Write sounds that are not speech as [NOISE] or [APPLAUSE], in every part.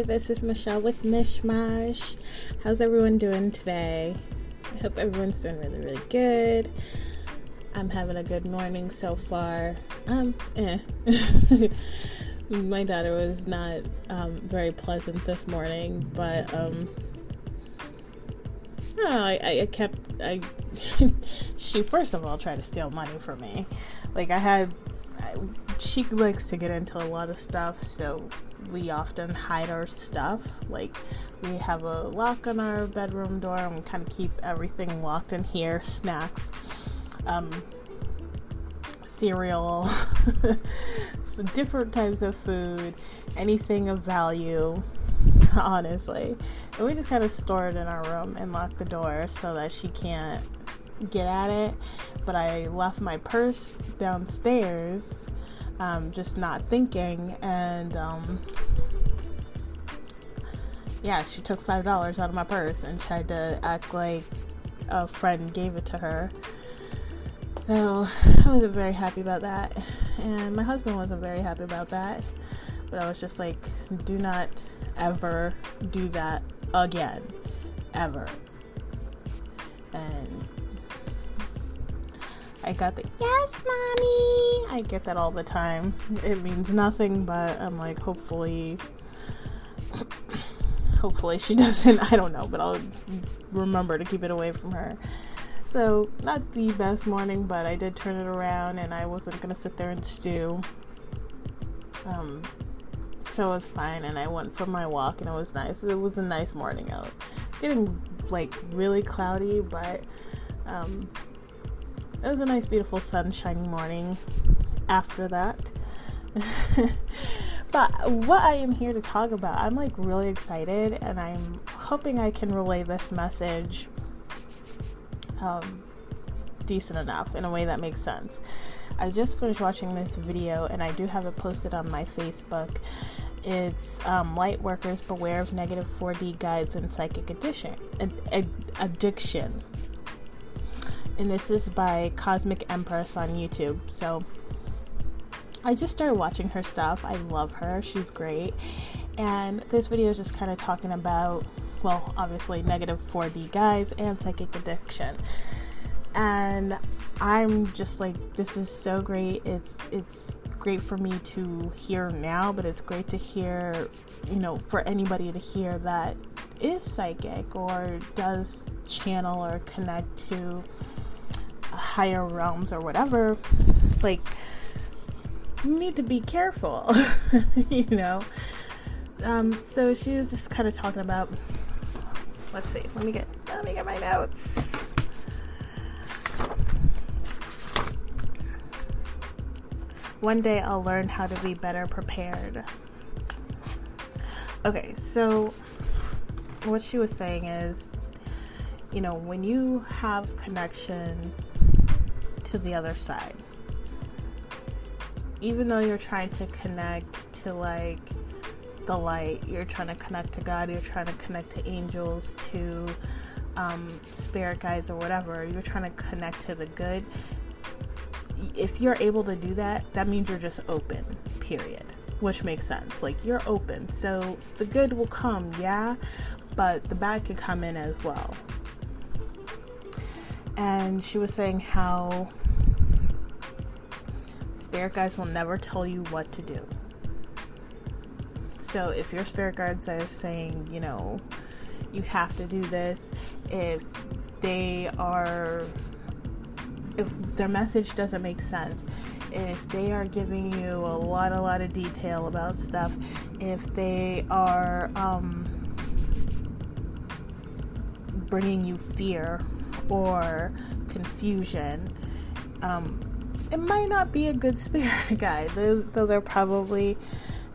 Hi, this is Michelle with Mishmash. How's everyone doing today? I hope everyone's doing really, really good. I'm having a good morning so far. Um, eh. [LAUGHS] My daughter was not um, very pleasant this morning, but um, I, know, I, I kept I [LAUGHS] she first of all tried to steal money from me. Like I had I, she likes to get into a lot of stuff, so we often hide our stuff. Like we have a lock on our bedroom door and we kind of keep everything locked in here, snacks, um, cereal, [LAUGHS] different types of food, anything of value [LAUGHS] honestly. And we just kind of store it in our room and lock the door so that she can't get at it. But I left my purse downstairs, um, just not thinking, and um, yeah, she took five dollars out of my purse and tried to act like a friend gave it to her. So I wasn't very happy about that, and my husband wasn't very happy about that. But I was just like, do not ever do that again. Ever. And I got the yes, mommy. I get that all the time. It means nothing, but I'm like, hopefully, hopefully she [LAUGHS] doesn't. I don't know, but I'll remember to keep it away from her. So, not the best morning, but I did turn it around and I wasn't gonna sit there and stew. Um, so it was fine and I went for my walk and it was nice. It was a nice morning out. Getting like really cloudy, but um, it was a nice, beautiful, sunshiny morning after that. [LAUGHS] but what I am here to talk about, I'm like really excited and I'm hoping I can relay this message um, decent enough in a way that makes sense. I just finished watching this video and I do have it posted on my Facebook. It's um, Light Workers Beware of Negative 4D Guides and Psychic Addiction. Ad- ad- addiction. And this is by Cosmic Empress on YouTube. So I just started watching her stuff. I love her. She's great. And this video is just kind of talking about, well, obviously, negative 4D guys and psychic addiction. And I'm just like, this is so great. It's it's great for me to hear now, but it's great to hear, you know, for anybody to hear that is psychic or does channel or connect to higher realms or whatever. Like, you need to be careful, [LAUGHS] you know. Um, so she was just kind of talking about. Let's see. Let me get. Let me get my notes. One day I'll learn how to be better prepared. Okay, so what she was saying is, you know, when you have connection to the other side, even though you're trying to connect to like the light, you're trying to connect to God, you're trying to connect to angels, to um, spirit guides, or whatever, you're trying to connect to the good if you're able to do that, that means you're just open, period. Which makes sense. Like you're open. So the good will come, yeah, but the bad could come in as well. And she was saying how spirit guides will never tell you what to do. So if your spirit guides are saying, you know, you have to do this, if they are if their message doesn't make sense, if they are giving you a lot, a lot of detail about stuff, if they are um, bringing you fear or confusion, um, it might not be a good spirit [LAUGHS] guide. Those, those are probably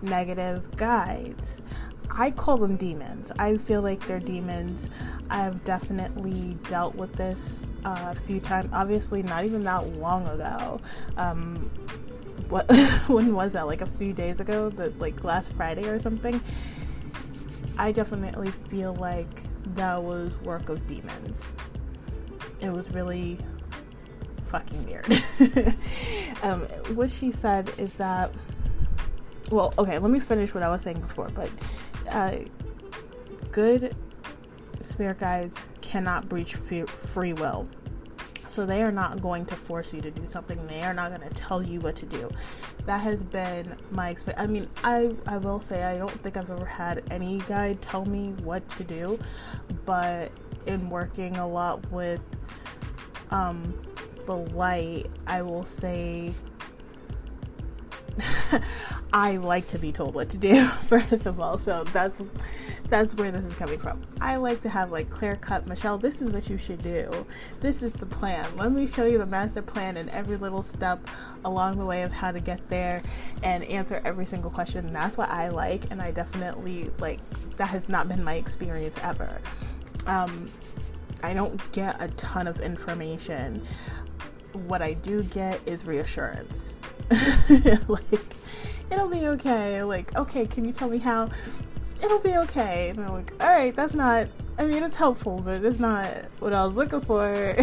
negative guides. I call them demons. I feel like they're demons. I've definitely dealt with this uh, a few times. Obviously, not even that long ago. Um, what [LAUGHS] when was that? Like a few days ago, the like last Friday or something. I definitely feel like that was work of demons. It was really fucking weird. [LAUGHS] um, what she said is that well, okay, let me finish what I was saying before, but uh, good spirit guides cannot breach free will. So they are not going to force you to do something. They are not going to tell you what to do. That has been my experience. I mean, I I will say I don't think I've ever had any guide tell me what to do, but in working a lot with um the light, I will say [LAUGHS] I like to be told what to do [LAUGHS] first of all. So that's that's where this is coming from. I like to have like clear cut, Michelle, this is what you should do. This is the plan. Let me show you the master plan and every little step along the way of how to get there and answer every single question. That's what I like and I definitely like that has not been my experience ever. Um I don't get a ton of information. What I do get is reassurance. [LAUGHS] like it'll be okay. Like, okay, can you tell me how? It'll be okay. And I'm like, all right, that's not. I mean, it's helpful, but it's not what I was looking for.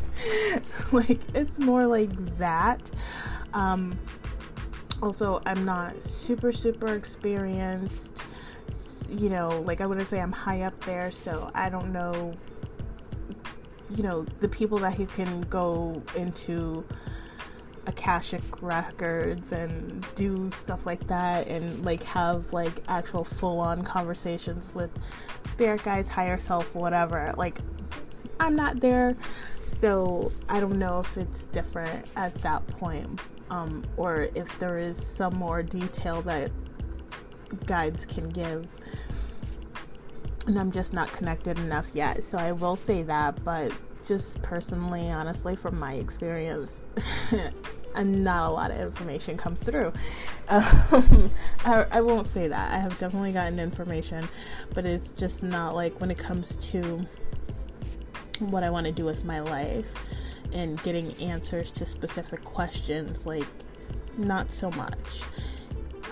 [LAUGHS] like, it's more like that. Um, also, I'm not super, super experienced. You know, like I wouldn't say I'm high up there, so I don't know. You know, the people that you can go into akashic records and do stuff like that and like have like actual full-on conversations with spirit guides higher self whatever. Like i'm not there so i don't know if it's different at that point um, or if there is some more detail that guides can give and i'm just not connected enough yet so i will say that but just personally honestly from my experience [LAUGHS] not a lot of information comes through. [LAUGHS] Um, I, I won't say that. I have definitely gotten information, but it's just not like when it comes to what I want to do with my life and getting answers to specific questions, like, not so much.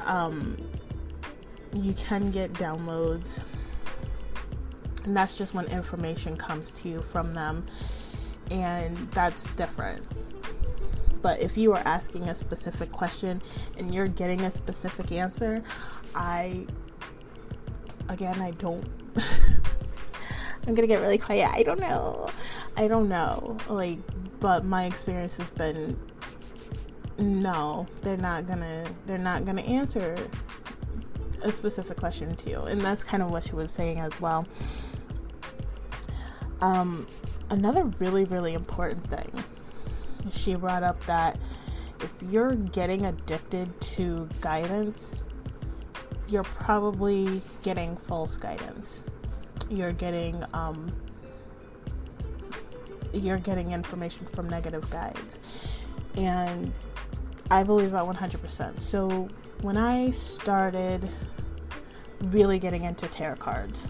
Um, you can get downloads, and that's just when information comes to you from them, and that's different but if you are asking a specific question and you're getting a specific answer, I again I don't [LAUGHS] I'm gonna get really quiet. I don't know. I don't know. Like, but my experience has been no, they're not gonna they're not gonna answer a specific question to you. And that's kind of what she was saying as well. Um another really, really important thing she brought up that if you're getting addicted to guidance, you're probably getting false guidance. You're getting um, you're getting information from negative guides, and I believe that 100%. So when I started really getting into tarot cards,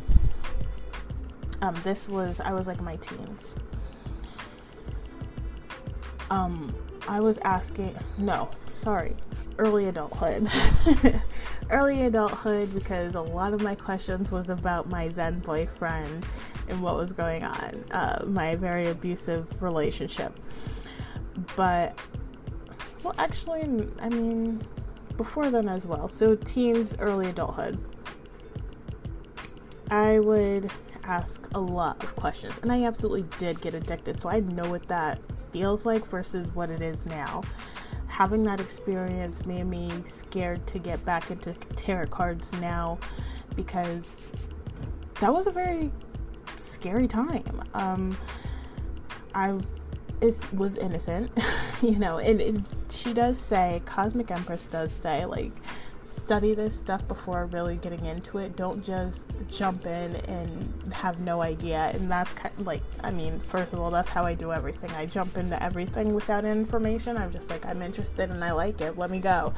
um, this was I was like my teens um, I was asking, no, sorry, early adulthood. [LAUGHS] early adulthood because a lot of my questions was about my then boyfriend and what was going on, uh, my very abusive relationship. But, well, actually, I mean, before then as well. So, teens, early adulthood. I would ask a lot of questions, and I absolutely did get addicted. So I know what that feels like versus what it is now. Having that experience made me scared to get back into tarot cards now because that was a very scary time. Um, I was innocent, [LAUGHS] you know, and, and she does say, Cosmic Empress does say, like, study this stuff before really getting into it. Don't just jump in and have no idea. And that's kind of like, I mean, first of all, that's how I do everything. I jump into everything without information. I'm just like, I'm interested and I like it. Let me go.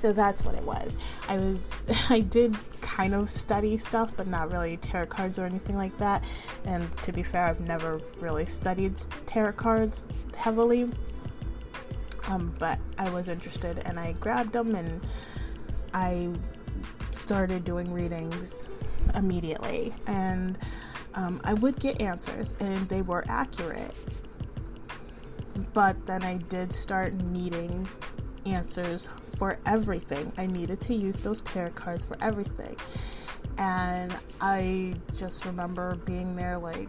So that's what it was. I was, [LAUGHS] I did kind of study stuff, but not really tarot cards or anything like that. And to be fair, I've never really studied tarot cards heavily. Um, but I was interested and I grabbed them and I started doing readings immediately, and um, I would get answers, and they were accurate. But then I did start needing answers for everything. I needed to use those tarot cards for everything. And I just remember being there like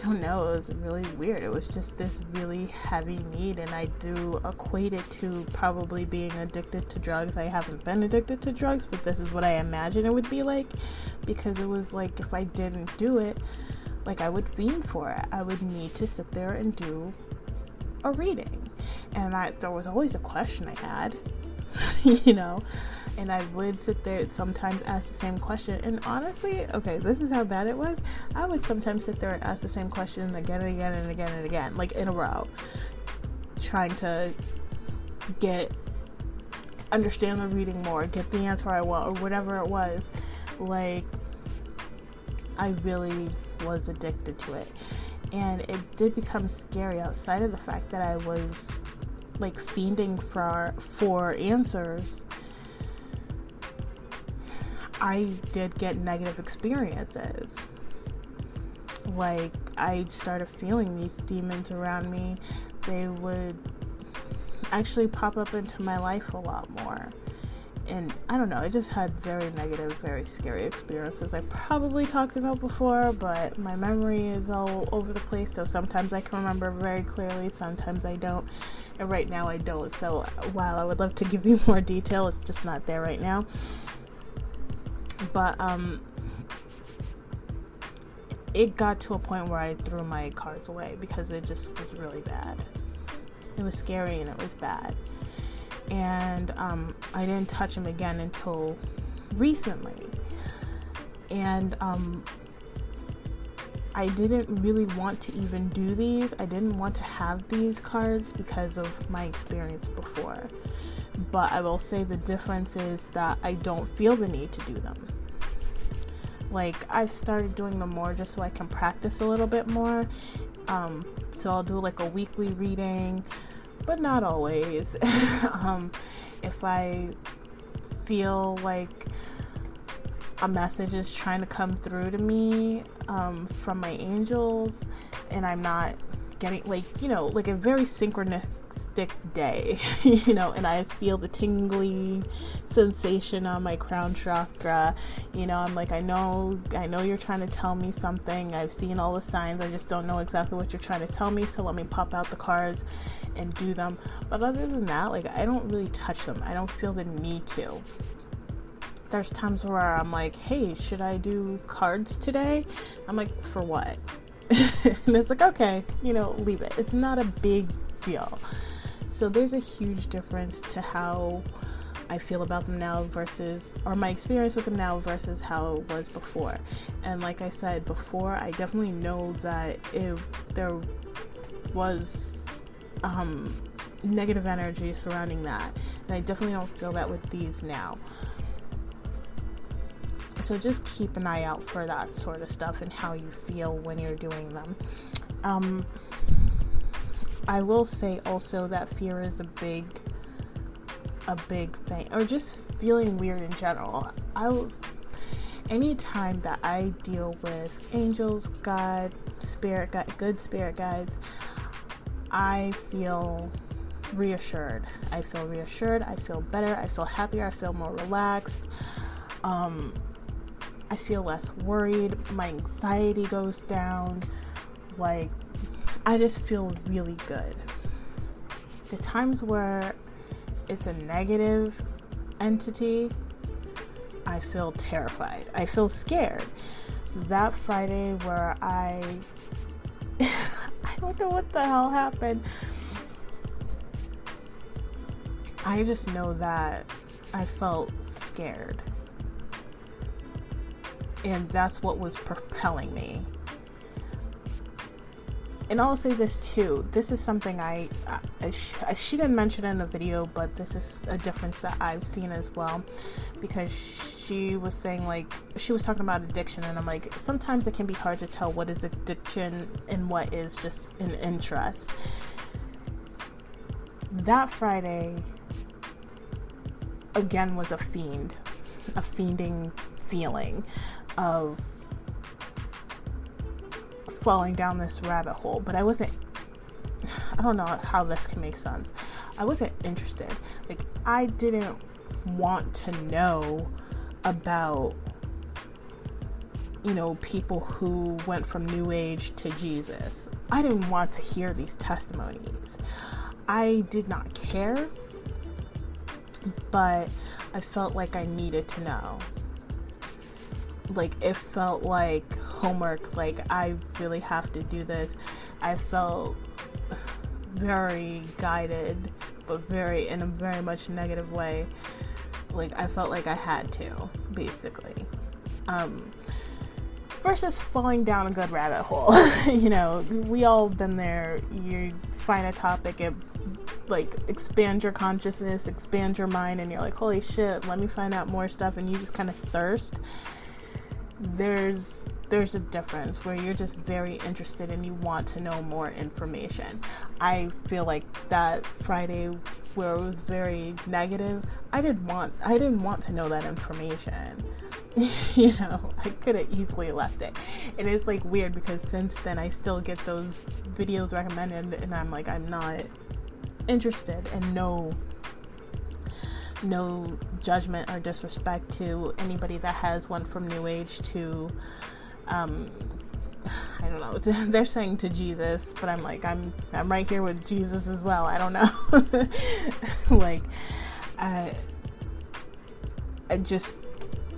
[LAUGHS] don't know, it was really weird. It was just this really heavy need, and I do equate it to probably being addicted to drugs. I haven't been addicted to drugs, but this is what I imagine it would be like because it was like if I didn't do it, like I would fiend for it. I would need to sit there and do a reading. And I there was always a question I had, [LAUGHS] you know and I would sit there and sometimes ask the same question. And honestly, okay, this is how bad it was. I would sometimes sit there and ask the same question again and again and again and again, like in a row, trying to get understand the reading more, get the answer I want, or whatever it was. Like, I really was addicted to it. And it did become scary outside of the fact that I was like fiending for for answers I did get negative experiences. Like, I started feeling these demons around me. They would actually pop up into my life a lot more. And I don't know, I just had very negative, very scary experiences I probably talked about before, but my memory is all over the place, so sometimes I can remember very clearly, sometimes I don't. And right now I don't. So while I would love to give you [LAUGHS] more detail, it's just not there right now but um it got to a point where I threw my cards away because it just was really bad. It was scary and it was bad. And um, I didn't touch them again until recently. And um, I didn't really want to even do these. I didn't want to have these cards because of my experience before. But I will say the difference is that I don't feel the need to do them. Like, I've started doing them more just so I can practice a little bit more. Um, so I'll do like a weekly reading, but not always. [LAUGHS] um, if I feel like a message is trying to come through to me um, from my angels and I'm not getting like you know like a very synchronous stick day, [LAUGHS] you know, and I feel the tingly sensation on my crown chakra. You know, I'm like, I know, I know you're trying to tell me something. I've seen all the signs. I just don't know exactly what you're trying to tell me. So let me pop out the cards and do them. But other than that, like, I don't really touch them. I don't feel the need to there's times where I'm like, hey, should I do cards today? I'm like, for what? [LAUGHS] and it's like, okay, you know, leave it. It's not a big deal. So there's a huge difference to how I feel about them now versus, or my experience with them now versus how it was before. And like I said before, I definitely know that if there was um, negative energy surrounding that, and I definitely don't feel that with these now. So just keep an eye out for that sort of stuff and how you feel when you're doing them. Um, I will say also that fear is a big a big thing or just feeling weird in general. I anytime that I deal with angels, God, spirit good spirit guides, I feel reassured. I feel reassured. I feel better. I feel happier. I feel more relaxed. Um, I feel less worried. My anxiety goes down. Like I just feel really good. The times where it's a negative entity, I feel terrified. I feel scared. That Friday where I [LAUGHS] I don't know what the hell happened. I just know that I felt scared. And that's what was propelling me and I'll say this too. This is something I, I, I, she didn't mention in the video, but this is a difference that I've seen as well, because she was saying like she was talking about addiction, and I'm like sometimes it can be hard to tell what is addiction and what is just an interest. That Friday again was a fiend, a fiending feeling of falling down this rabbit hole, but I wasn't I don't know how this can make sense. I wasn't interested. Like I didn't want to know about you know, people who went from New Age to Jesus. I didn't want to hear these testimonies. I did not care, but I felt like I needed to know. Like, it felt like homework, like, I really have to do this. I felt very guided, but very, in a very much negative way. Like, I felt like I had to, basically. Um, versus falling down a good rabbit hole. [LAUGHS] you know, we all been there. You find a topic, it like expand your consciousness, expand your mind, and you're like, holy shit, let me find out more stuff, and you just kind of thirst. There's there's a difference where you're just very interested and you want to know more information. I feel like that Friday where it was very negative, I didn't want I didn't want to know that information. [LAUGHS] you know, I could have easily left it. And it's like weird because since then I still get those videos recommended and I'm like I'm not interested and no no judgment or disrespect to anybody that has went from new age to um I don't know. [LAUGHS] They're saying to Jesus, but I'm like I'm I'm right here with Jesus as well. I don't know. [LAUGHS] like I I just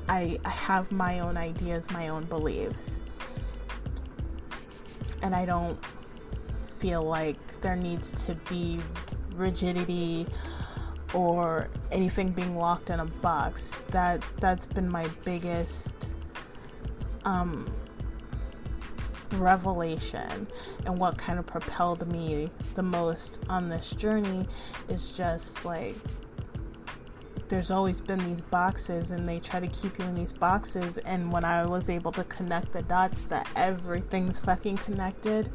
I, I have my own ideas, my own beliefs. And I don't feel like there needs to be rigidity or anything being locked in a box. That that's been my biggest um, revelation. And what kind of propelled me the most on this journey is just like there's always been these boxes and they try to keep you in these boxes. And when I was able to connect the dots that everything's fucking connected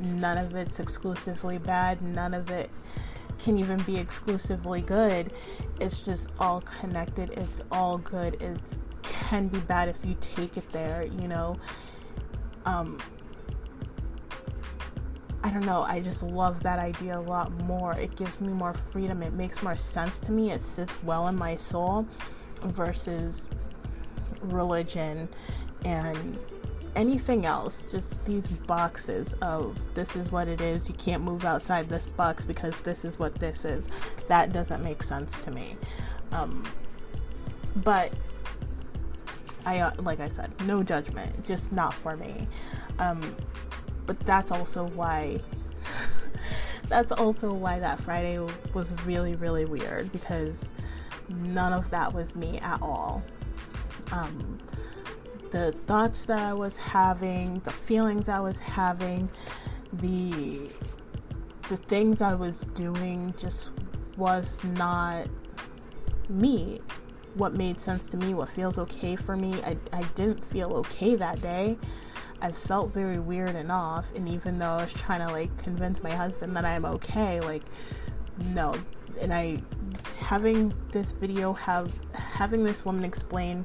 none of it's exclusively bad none of it can even be exclusively good. It's just all connected. It's all good. It can be bad if you take it there you know um I don't know, I just love that idea a lot more. It gives me more freedom, it makes more sense to me, it sits well in my soul versus religion and anything else. Just these boxes of this is what it is, you can't move outside this box because this is what this is. That doesn't make sense to me. Um, but I, uh, like I said, no judgment, just not for me. Um, but that's also why [LAUGHS] that's also why that Friday was really really weird because none of that was me at all. Um, the thoughts that I was having, the feelings I was having, the the things I was doing just was not me. What made sense to me, what feels okay for me. I, I didn't feel okay that day. I felt very weird and off. And even though I was trying to like convince my husband that I'm okay, like, no. And I, having this video have, having this woman explain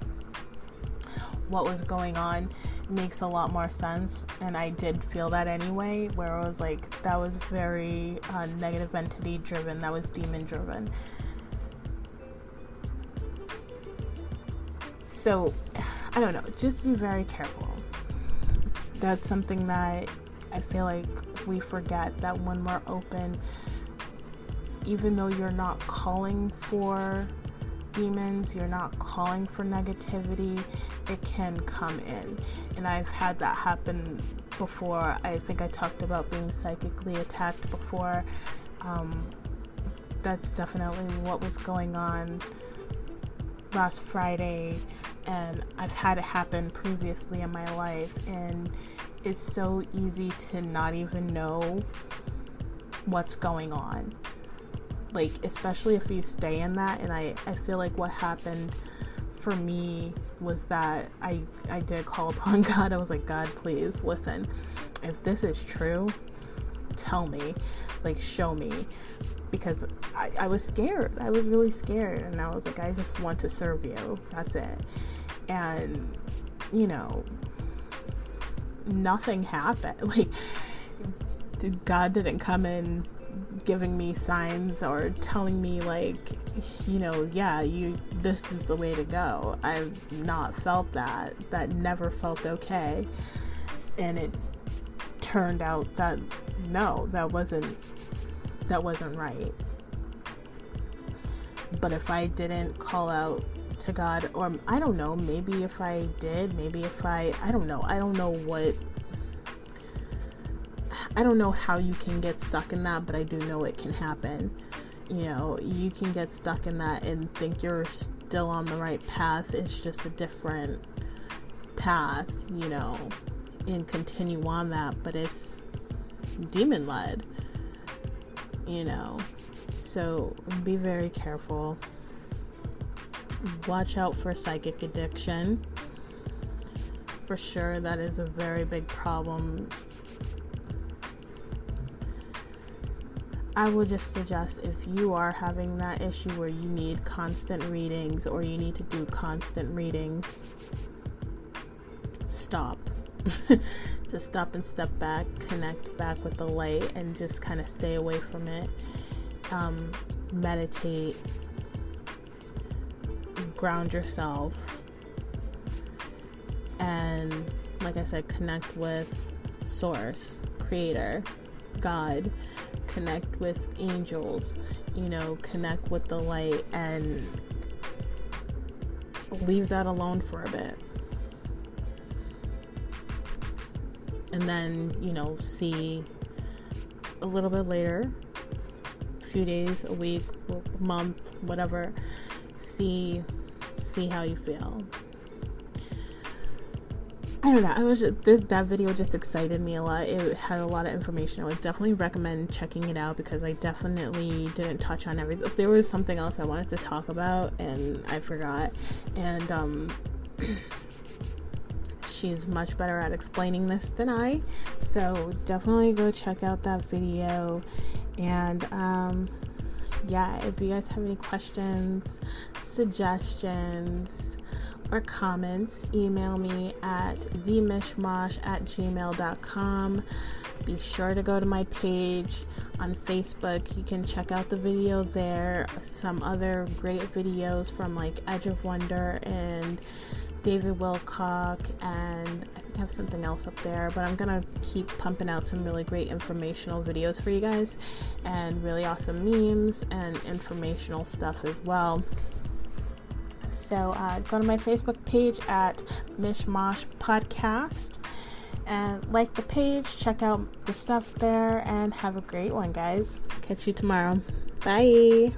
what was going on makes a lot more sense. And I did feel that anyway, where I was like, that was very uh, negative entity driven, that was demon driven. So, I don't know, just be very careful that's something that I feel like we forget that when we're open, even though you're not calling for demons, you're not calling for negativity, it can come in. And I've had that happen before. I think I talked about being psychically attacked before. Um, that's definitely what was going on last Friday and I've had it happen previously in my life, and it's so easy to not even know what's going on. Like, especially if you stay in that, and I, I feel like what happened for me was that I, I did call [LAUGHS] upon God. I was like, God, please listen. If this is true, tell me, like, show me because I, I, was scared. I was really scared. And I was like, I just want to serve you. That's it. And, you know, nothing happened. [LAUGHS] Like, God didn't come in giving me signs or telling me like you know yeah you this is the way to go i've not felt that that never felt okay and it turned out that no that wasn't that wasn't right but if i didn't call out to god or i don't know maybe if i did maybe if i i don't know i don't know what I don't know how you can get stuck in that, but I do know it can happen. You know, you can get stuck in that and think you're still on the right path. It's just a different path, you know, and continue on that, but it's demon led, you know. So be very careful. Watch out for psychic addiction. For sure, that is a very big problem I would just suggest if you are having that issue where you need constant readings or you need to do constant readings, stop. [LAUGHS] just stop and step back, connect back with the light, and just kind of stay away from it. Um, meditate, ground yourself, and like I said, connect with Source, Creator, God, connect with angels, you know, connect with the light and leave that alone for a bit. And then, you know, see a little bit later, a few days, a week, a month, whatever, see see how you feel. I don't know. I was just, this, that video just excited me a lot. It had a lot of information. I would definitely recommend checking it out because I definitely didn't touch on everything. There was something else I wanted to talk about and I forgot. And um, [CLEARS THROAT] she's much better at explaining this than I. So definitely go check out that video. And um, yeah, if you guys have any questions, suggestions or comments, email me at themishmash at gmail.com. Be sure to go to my page on Facebook. You can check out the video there. Some other great videos from like Edge of Wonder and David Wilcock, and I think I have something else up there. But I'm gonna keep pumping out some really great informational videos for you guys, and really awesome memes and informational stuff as well. So uh, go to my Facebook page at Mishmash Podcast and like the page, check out the stuff there, and have a great one, guys. Catch you tomorrow. Bye.